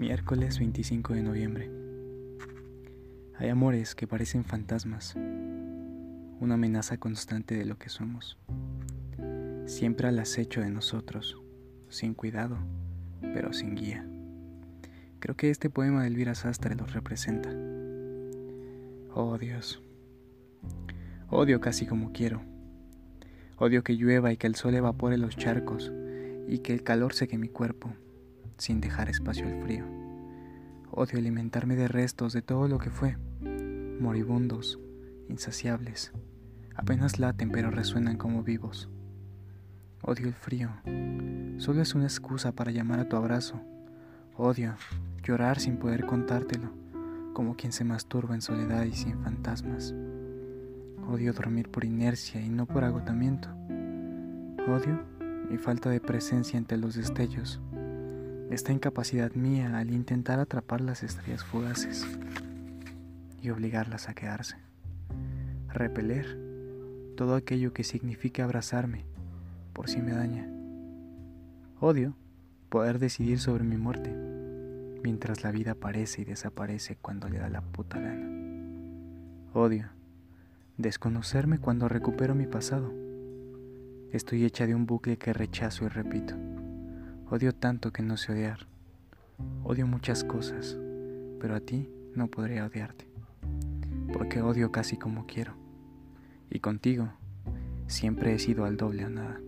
Miércoles 25 de noviembre. Hay amores que parecen fantasmas, una amenaza constante de lo que somos, siempre al acecho de nosotros, sin cuidado, pero sin guía. Creo que este poema de Elvira Sastre los representa. Oh Dios, odio casi como quiero. Odio que llueva y que el sol evapore los charcos y que el calor seque mi cuerpo sin dejar espacio al frío. Odio alimentarme de restos de todo lo que fue, moribundos, insaciables, apenas laten pero resuenan como vivos. Odio el frío, solo es una excusa para llamar a tu abrazo. Odio llorar sin poder contártelo, como quien se masturba en soledad y sin fantasmas. Odio dormir por inercia y no por agotamiento. Odio mi falta de presencia entre los destellos esta incapacidad mía al intentar atrapar las estrellas fugaces y obligarlas a quedarse. Repeler todo aquello que signifique abrazarme por si me daña. Odio poder decidir sobre mi muerte mientras la vida aparece y desaparece cuando le da la puta gana. Odio desconocerme cuando recupero mi pasado. Estoy hecha de un bucle que rechazo y repito. Odio tanto que no sé odiar. Odio muchas cosas, pero a ti no podría odiarte, porque odio casi como quiero. Y contigo siempre he sido al doble o nada.